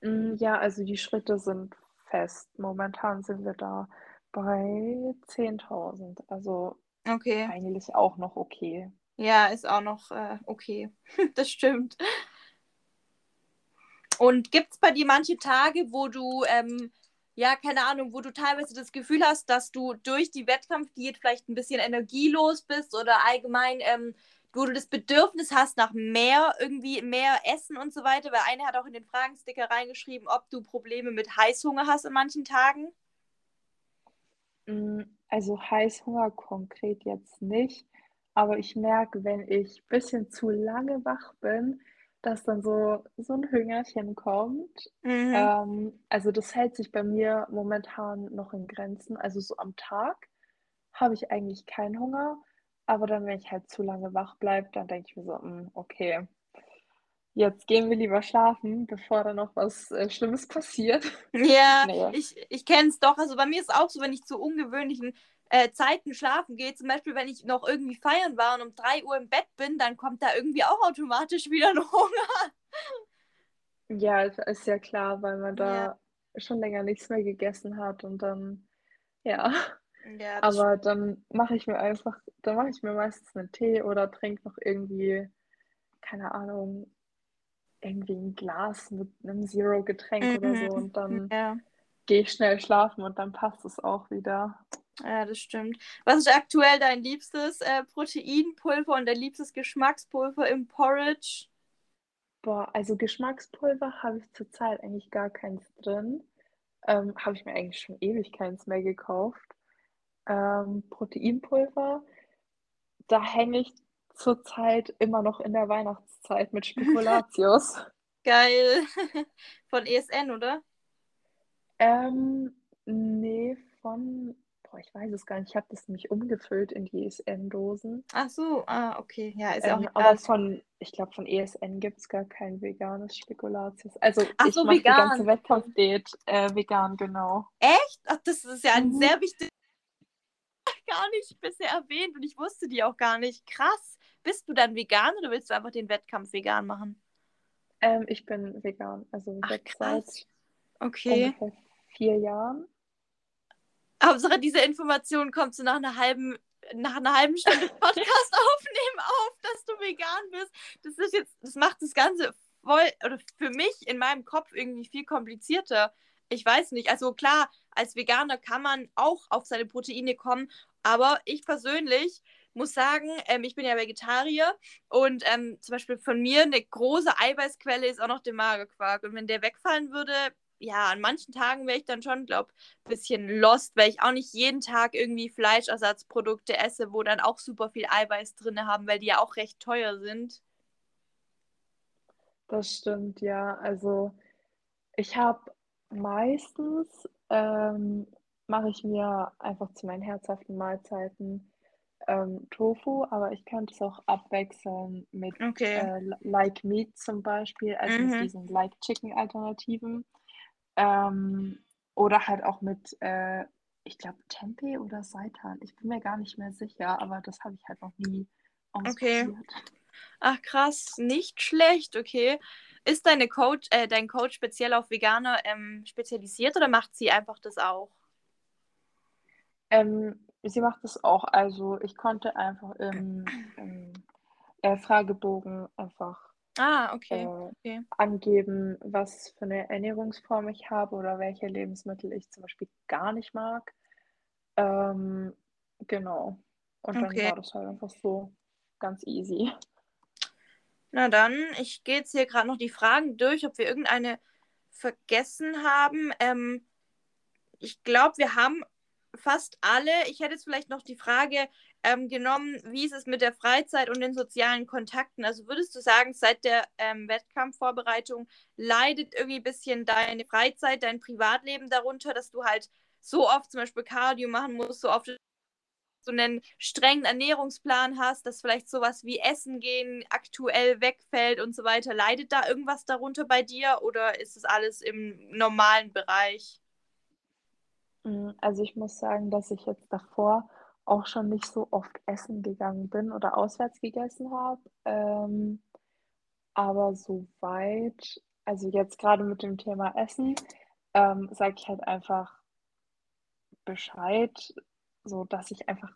Mm, ja, also die Schritte sind fest. Momentan sind wir da bei 10.000. Also okay. eigentlich auch noch okay. Ja, ist auch noch äh, okay. das stimmt. Und gibt es bei dir manche Tage, wo du ähm, ja, keine Ahnung, wo du teilweise das Gefühl hast, dass du durch die Wettkampfdiät vielleicht ein bisschen energielos bist oder allgemein, ähm, wo du das Bedürfnis hast nach mehr, irgendwie mehr Essen und so weiter, weil eine hat auch in den Fragensticker reingeschrieben, ob du Probleme mit Heißhunger hast in manchen Tagen. Mm, also Heißhunger konkret jetzt nicht, aber ich merke, wenn ich ein bisschen zu lange wach bin, dass dann so, so ein Hüngerchen kommt. Mhm. Ähm, also das hält sich bei mir momentan noch in Grenzen. Also so am Tag habe ich eigentlich keinen Hunger, aber dann, wenn ich halt zu lange wach bleibe, dann denke ich mir so, hm, okay, jetzt gehen wir lieber schlafen, bevor da noch was äh, Schlimmes passiert. Ja, nee. ich, ich kenne es doch. Also bei mir ist es auch so, wenn ich zu ungewöhnlichen äh, Zeiten schlafen gehe, zum Beispiel wenn ich noch irgendwie feiern war und um 3 Uhr im Bett bin, dann kommt da irgendwie auch automatisch wieder ein Hunger. Ja, ist ja klar, weil man da ja. schon länger nichts mehr gegessen hat und dann, ja. ja Aber dann mache ich mir einfach, dann mache ich mir meistens einen Tee oder trinke noch irgendwie, keine Ahnung, irgendwie ein Glas mit einem Zero-Getränk mhm. oder so und dann ja. gehe ich schnell schlafen und dann passt es auch wieder. Ja, das stimmt. Was ist aktuell dein liebstes äh, Proteinpulver und dein liebstes Geschmackspulver im Porridge? Boah, also Geschmackspulver habe ich zurzeit eigentlich gar keins drin. Ähm, habe ich mir eigentlich schon ewig keins mehr gekauft. Ähm, Proteinpulver, da hänge ich zurzeit immer noch in der Weihnachtszeit mit Spekulatius. Geil. Von ESN, oder? Ähm, nee, von Boah, ich weiß es gar nicht. Ich habe das nämlich umgefüllt in die ESN-Dosen. Ach so, ah, okay. Ja, ist ähm, auch Aber von, ich glaube, von ESN gibt es gar kein veganes Spekulatius. Also Ach ich so, mache die ganze Wettkampfdiät äh, vegan, genau. Echt? Ach, das ist ja ein mhm. sehr wichtiges gar nicht bisher erwähnt und ich wusste die auch gar nicht. Krass. Bist du dann vegan oder willst du einfach den Wettkampf vegan machen? Ähm, ich bin vegan, also Ach, seit okay. ungefähr vier Jahren. Hauptsache, diese Information kommt so nach einer halben, nach einer halben Stunde Podcast aufnehmen auf, dass du vegan bist. Das ist jetzt, das macht das Ganze voll, oder für mich in meinem Kopf irgendwie viel komplizierter. Ich weiß nicht. Also klar, als Veganer kann man auch auf seine Proteine kommen, aber ich persönlich muss sagen, ähm, ich bin ja Vegetarier und ähm, zum Beispiel von mir eine große Eiweißquelle ist auch noch der Magerquark. Und wenn der wegfallen würde, ja, an manchen Tagen wäre ich dann schon, glaube ich, ein bisschen lost, weil ich auch nicht jeden Tag irgendwie Fleischersatzprodukte esse, wo dann auch super viel Eiweiß drin haben, weil die ja auch recht teuer sind. Das stimmt, ja. Also ich habe meistens, ähm, mache ich mir einfach zu meinen herzhaften Mahlzeiten ähm, Tofu, aber ich könnte es auch abwechseln mit Okay. äh, Like Meat zum Beispiel, also mit Mhm. diesen Like Chicken Alternativen. Ähm, oder halt auch mit, äh, ich glaube, Tempeh oder Seitan. Ich bin mir gar nicht mehr sicher, aber das habe ich halt noch nie Okay. ausprobiert. Ach krass, nicht schlecht, okay. Ist deine Coach, äh, dein Coach speziell auf Veganer ähm, spezialisiert oder macht sie einfach das auch? Ähm, sie macht es auch. Also ich konnte einfach im, im äh, Fragebogen einfach Ah, okay. äh, okay. angeben, was für eine Ernährungsform ich habe oder welche Lebensmittel ich zum Beispiel gar nicht mag. Ähm, genau. Und dann Okay. war das halt einfach so ganz easy. Na dann, ich gehe jetzt hier gerade noch die Fragen durch, ob wir irgendeine vergessen haben. Ähm, ich glaube, wir haben fast alle. Ich hätte jetzt vielleicht noch die Frage ähm, genommen, wie ist es mit der Freizeit und den sozialen Kontakten? Also würdest du sagen, seit der ähm, Wettkampfvorbereitung leidet irgendwie ein bisschen deine Freizeit, dein Privatleben darunter, dass du halt so oft zum Beispiel Cardio machen musst, so oft so einen strengen Ernährungsplan hast, dass vielleicht sowas wie Essen gehen aktuell wegfällt und so weiter. Leidet da irgendwas darunter bei dir oder ist es alles im normalen Bereich? Mm, Also ich muss sagen, dass ich jetzt davor auch schon nicht so oft essen gegangen bin oder auswärts gegessen habe. Ähm, aber soweit, also jetzt gerade mit dem Thema Essen, ähm, sage ich halt einfach Bescheid, so dass ich einfach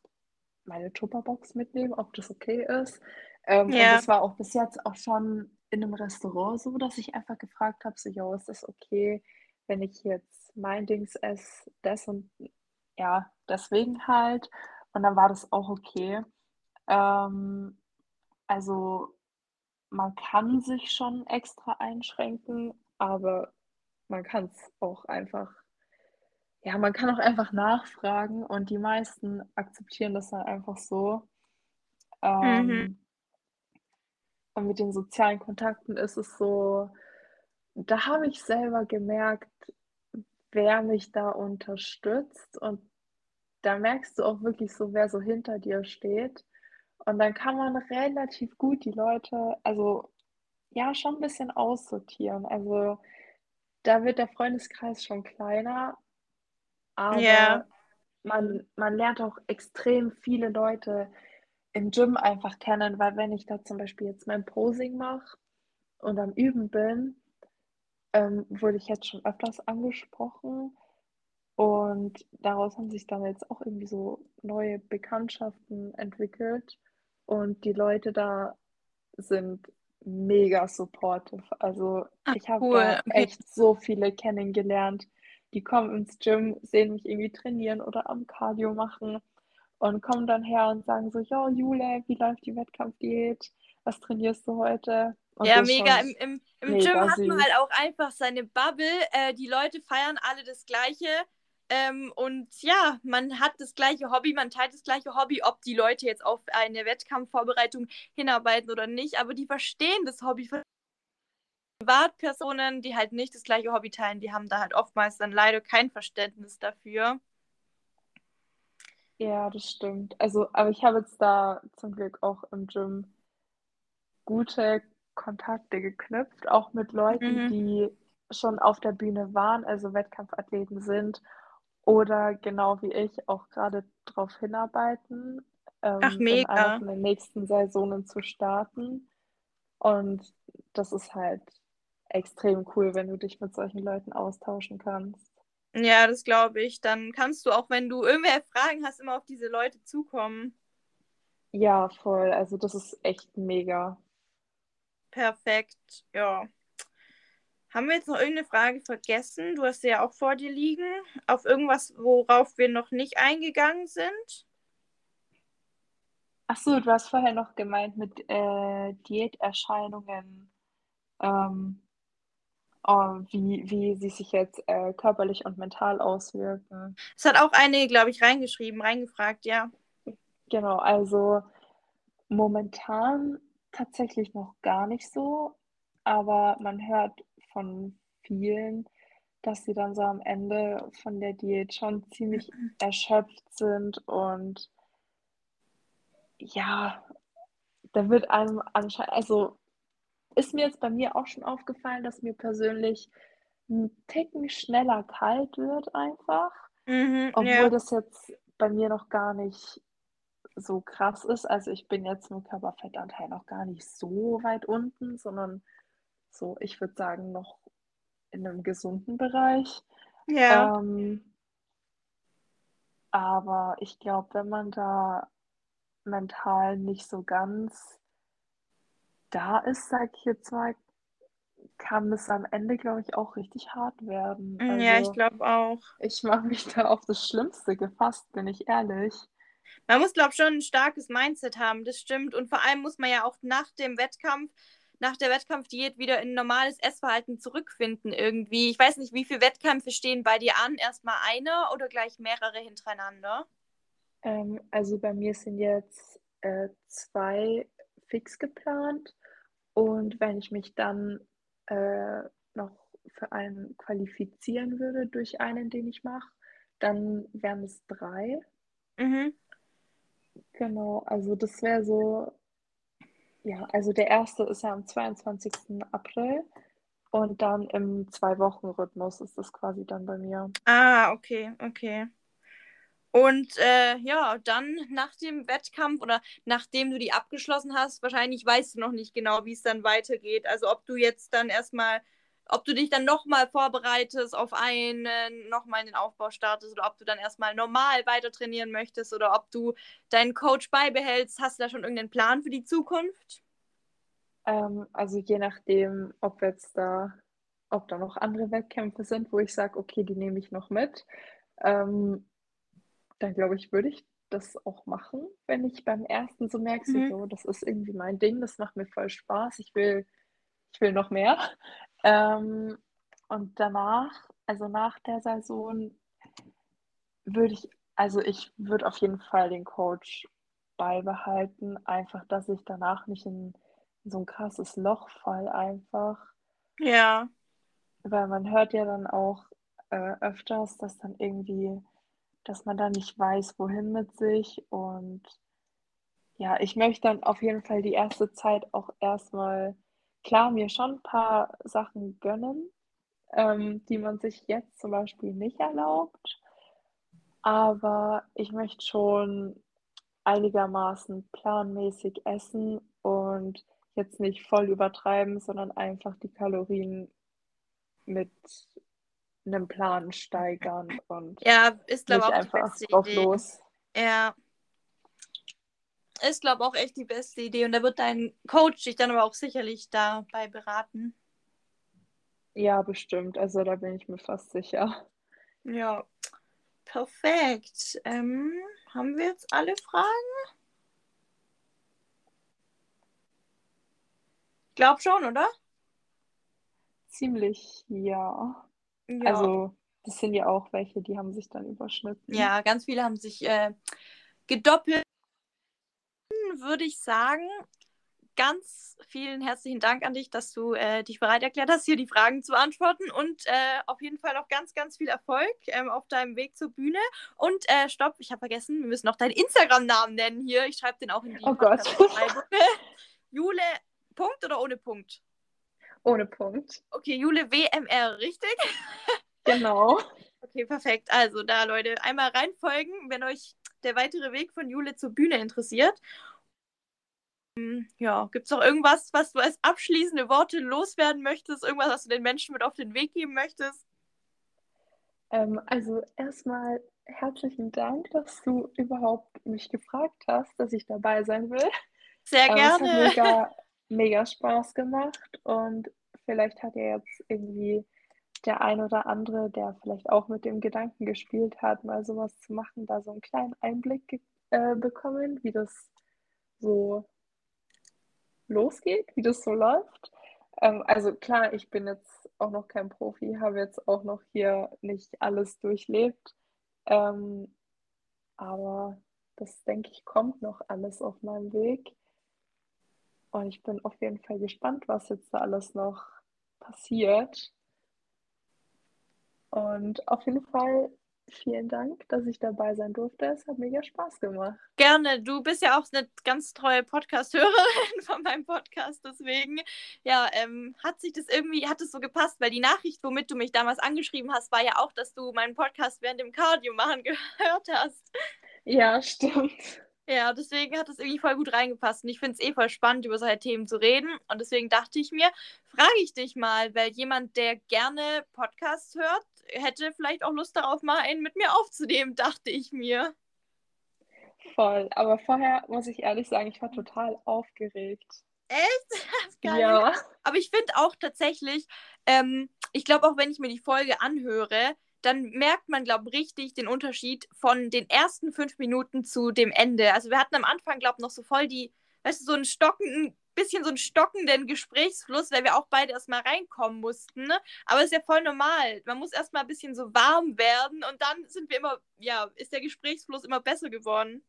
meine Tupperbox mitnehme, ob das okay ist. Ähm, und Ja. das war auch bis jetzt auch schon in einem Restaurant so, dass ich einfach gefragt habe, so, yo, ist das okay, wenn ich jetzt mein Dings esse, das und ja, deswegen halt. Und dann war das auch okay. Ähm, also man kann sich schon extra einschränken, aber man kann es auch einfach, ja, man kann auch einfach nachfragen und die meisten akzeptieren das dann einfach so. Mhm. Ähm, und mit den sozialen Kontakten ist es so, da habe ich selber gemerkt, wer mich da unterstützt und da merkst du auch wirklich so, wer so hinter dir steht. Und dann kann man relativ gut die Leute, also ja, schon ein bisschen aussortieren. Also da wird der Freundeskreis schon kleiner, aber man, man lernt auch extrem viele Leute im Gym einfach kennen, weil wenn ich da zum Beispiel jetzt mein Posing mache und am Üben bin, ähm, wurde ich jetzt schon öfters angesprochen und daraus haben sich dann jetzt auch irgendwie so neue Bekanntschaften entwickelt und die Leute da sind mega supportive. Also Ach, ich habe cool. echt so viele kennengelernt, die kommen ins Gym, sehen mich irgendwie trainieren oder am Cardio machen und kommen dann her und sagen so, ja, Jule, wie läuft die Wettkampfdiät? Was trainierst du heute? Und Ja, mega. Im, im, im mega Gym hat man halt auch einfach seine Bubble. Äh, die Leute feiern alle das Gleiche. Ähm, und ja, man hat das gleiche Hobby, man teilt das gleiche Hobby, ob die Leute jetzt auf eine Wettkampfvorbereitung hinarbeiten oder nicht. Aber die verstehen das Hobby von Privatpersonen, die halt nicht das gleiche Hobby teilen, die haben da halt oftmals dann leider kein Verständnis dafür. Ja, das stimmt. Also, aber ich habe jetzt da zum Glück auch im Gym gute Kontakte geknüpft, auch mit Leuten, Mhm. die schon auf der Bühne waren, also Wettkampfathleten sind oder genau wie ich auch gerade darauf hinarbeiten, Ach, ähm, in einer mega. von den nächsten Saisonen zu starten. Und das ist halt extrem cool, wenn du dich mit solchen Leuten austauschen kannst. Ja, das glaube ich. Dann kannst du auch, wenn du irgendwelche Fragen hast, immer auf diese Leute zukommen. Ja, voll. Also das ist echt mega. Perfekt, ja. Haben wir jetzt noch irgendeine Frage vergessen? Du hast sie ja auch vor dir liegen. Auf irgendwas, worauf wir noch nicht eingegangen sind? Achso, du hast vorher noch gemeint mit äh, Diäterscheinungen, ähm, oh, wie, wie sie sich jetzt äh, körperlich und mental auswirken. Es hat auch eine, glaube ich, reingeschrieben, reingefragt, ja. Genau, also momentan tatsächlich noch gar nicht so, aber man hört von vielen, dass sie dann so am Ende von der Diät schon ziemlich mhm. erschöpft sind und ja, da wird einem anscheinend, also ist mir jetzt bei mir auch schon aufgefallen, dass mir persönlich ein Ticken schneller kalt wird einfach, mhm, obwohl ja. das jetzt bei mir noch gar nicht so krass ist. Also ich bin jetzt im Körperfettanteil noch gar nicht so weit unten, sondern so, ich würde sagen, noch in einem gesunden Bereich. Ja. Ähm, aber ich glaube, wenn man da mental nicht so ganz da ist, sag ich jetzt mal, kann es am Ende, glaube ich, auch richtig hart werden. Also, ja, ich glaube auch. Ich mache mich da auf das Schlimmste gefasst, bin ich ehrlich. Man muss, glaube ich, schon ein starkes Mindset haben, das stimmt. Und vor allem muss man ja auch nach dem Wettkampf nach der Wettkampfdiät wieder in normales Essverhalten zurückfinden irgendwie. Ich weiß nicht, wie viele Wettkämpfe stehen bei dir an? Erstmal eine oder gleich mehrere hintereinander? Ähm, also bei mir sind jetzt äh, zwei fix geplant und wenn ich mich dann äh, noch für einen qualifizieren würde durch einen, den ich mache, dann wären es drei. Mhm. Genau, also das wäre so ja, also der erste ist ja am 22. April und dann im Zwei-Wochen-Rhythmus ist das quasi dann bei mir. Ah, okay, okay. Und äh, ja, dann nach dem Wettkampf oder nachdem du die abgeschlossen hast, wahrscheinlich weißt du noch nicht genau, wie es dann weitergeht. Also ob du jetzt dann erstmal, ob du dich dann nochmal vorbereitest auf einen, nochmal in den Aufbau startest oder ob du dann erstmal normal weiter trainieren möchtest oder ob du deinen Coach beibehältst. Hast du da schon irgendeinen Plan für die Zukunft? Ähm, also je nachdem, ob jetzt da, ob da noch andere Wettkämpfe sind, wo ich sage, okay, die nehme ich noch mit, ähm, dann glaube ich, würde ich das auch machen, wenn ich beim ersten so merke, mhm. so, das ist irgendwie mein Ding, das macht mir voll Spaß, ich will, ich will noch mehr. Ähm, und danach, also nach der Saison, würde ich, also ich würde auf jeden Fall den Coach beibehalten, einfach, dass ich danach nicht in so ein krasses Loch fall einfach. Ja. Weil man hört ja dann auch äh, öfters, dass dann irgendwie, dass man da nicht weiß, wohin mit sich. Und ja, ich möchte dann auf jeden Fall die erste Zeit auch erstmal, klar, mir schon ein paar Sachen gönnen, ähm, die man sich jetzt zum Beispiel nicht erlaubt. Aber ich möchte schon einigermaßen planmäßig essen und jetzt nicht voll übertreiben, sondern einfach die Kalorien mit einem Plan steigern und ja, ist glaube auch einfach drauf Idee. los. Ja. Ist glaube auch echt die beste Idee und da wird dein Coach dich dann aber auch sicherlich dabei beraten. Ja, bestimmt. Also da bin ich mir fast sicher. Ja, perfekt. Ähm, haben wir jetzt alle Fragen? Glaub schon, oder? Ziemlich, ja. ja. Also, das sind ja auch welche, die haben sich dann überschnitten. Ja, ganz viele haben sich äh, gedoppelt. Würde ich sagen, ganz vielen herzlichen Dank an dich, dass du äh, dich bereit erklärt hast, hier die Fragen zu beantworten und äh, auf jeden Fall noch ganz, ganz viel Erfolg ähm, auf deinem Weg zur Bühne. Und äh, stopp, ich habe vergessen, wir müssen noch deinen Instagram-Namen nennen hier. Ich schreibe den auch in die oh Gott. Jule Punkt oder ohne Punkt? Ohne Punkt. Okay, Jule WMR, richtig? Genau. okay, perfekt. Also da, Leute, einmal reinfolgen, wenn euch der weitere Weg von Jule zur Bühne interessiert. Hm, ja, gibt es noch irgendwas, was du als abschließende Worte loswerden möchtest? Irgendwas, was du den Menschen mit auf den Weg geben möchtest? Ähm, also erstmal herzlichen Dank, dass du überhaupt mich gefragt hast, dass ich dabei sein will. Sehr ähm, gerne. Es hat mega, mega Spaß gemacht und vielleicht hat ja jetzt irgendwie der ein oder andere, der vielleicht auch mit dem Gedanken gespielt hat, mal sowas zu machen, da so einen kleinen Einblick äh, bekommen, wie das so losgeht, wie das so läuft. Ähm, also klar, ich bin jetzt auch noch kein Profi, habe jetzt auch noch hier nicht alles durchlebt. Ähm, aber das, denke ich, kommt noch alles auf meinem Weg. Und ich bin auf jeden Fall gespannt, was jetzt da alles noch passiert. Und auf jeden Fall vielen Dank, dass ich dabei sein durfte. Es hat mega Spaß gemacht. Gerne. Du bist ja auch eine ganz treue Podcast-Hörerin von meinem Podcast. Deswegen, ja, ähm, hat sich das irgendwie, hat es so gepasst, weil die Nachricht, womit du mich damals angeschrieben hast, war ja auch, dass du meinen Podcast während dem Cardio machen gehört hast. Ja, stimmt. Ja, deswegen hat es irgendwie voll gut reingepasst. Und ich finde es eh voll spannend, über solche Themen zu reden. Und deswegen dachte ich mir, frage ich dich mal, weil jemand, der gerne Podcasts hört, hätte vielleicht auch Lust darauf, mal einen mit mir aufzunehmen, dachte ich mir. Voll. Aber vorher muss ich ehrlich sagen, ich war total aufgeregt. Echt? Geil. Ja. Aber ich finde auch tatsächlich, ähm, ich glaube auch, wenn ich mir die Folge anhöre, dann merkt man, glaube ich, richtig den Unterschied von den ersten fünf Minuten zu dem Ende. Also wir hatten am Anfang, glaube ich, noch so voll die, weißt du, so einen stockenden, bisschen so einen stockenden Gesprächsfluss, weil wir auch beide erstmal reinkommen mussten. Ne? Aber es ist ja voll normal. Man muss erstmal ein bisschen so warm werden und dann sind wir immer, ja, ist der Gesprächsfluss immer besser geworden.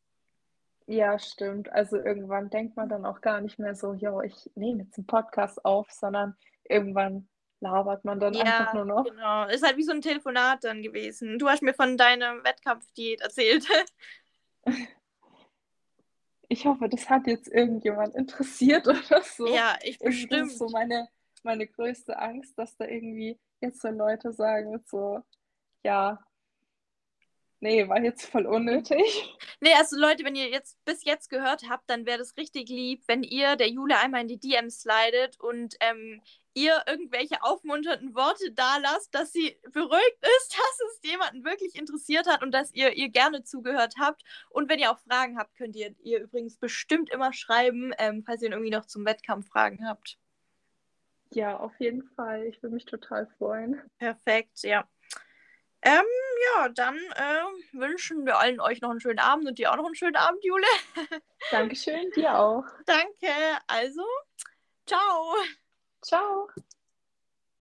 Ja, stimmt. Also irgendwann denkt man dann auch gar nicht mehr so, jo, ich nehme jetzt einen Podcast auf, sondern irgendwann labert man dann ja, einfach nur noch. Genau, ist halt wie so ein Telefonat dann gewesen. Du hast mir von deiner Wettkampfdiät erzählt. Ich hoffe, das hat jetzt irgendjemand interessiert oder so. Ja, ich bestimmt. Das ist so meine, meine größte Angst, dass da irgendwie jetzt so Leute sagen, so, ja, Nee, war jetzt voll unnötig. Nee, also Leute, wenn ihr jetzt bis jetzt gehört habt, dann wäre das richtig lieb, wenn ihr der Jule einmal in die DMs slidet und ähm, ihr irgendwelche aufmunternden Worte da lasst, dass sie beruhigt ist, dass es jemanden wirklich interessiert hat und dass ihr ihr gerne zugehört habt. Und wenn ihr auch Fragen habt, könnt ihr ihr übrigens bestimmt immer schreiben, ähm, falls ihr irgendwie noch zum Wettkampf Fragen habt. Ja, auf jeden Fall. Ich würde mich total freuen. Perfekt, ja. Ähm, ja, dann äh, wünschen wir allen euch noch einen schönen Abend und dir auch noch einen schönen Abend, Jule. Dankeschön, dir auch. Danke. Also, ciao. Ciao.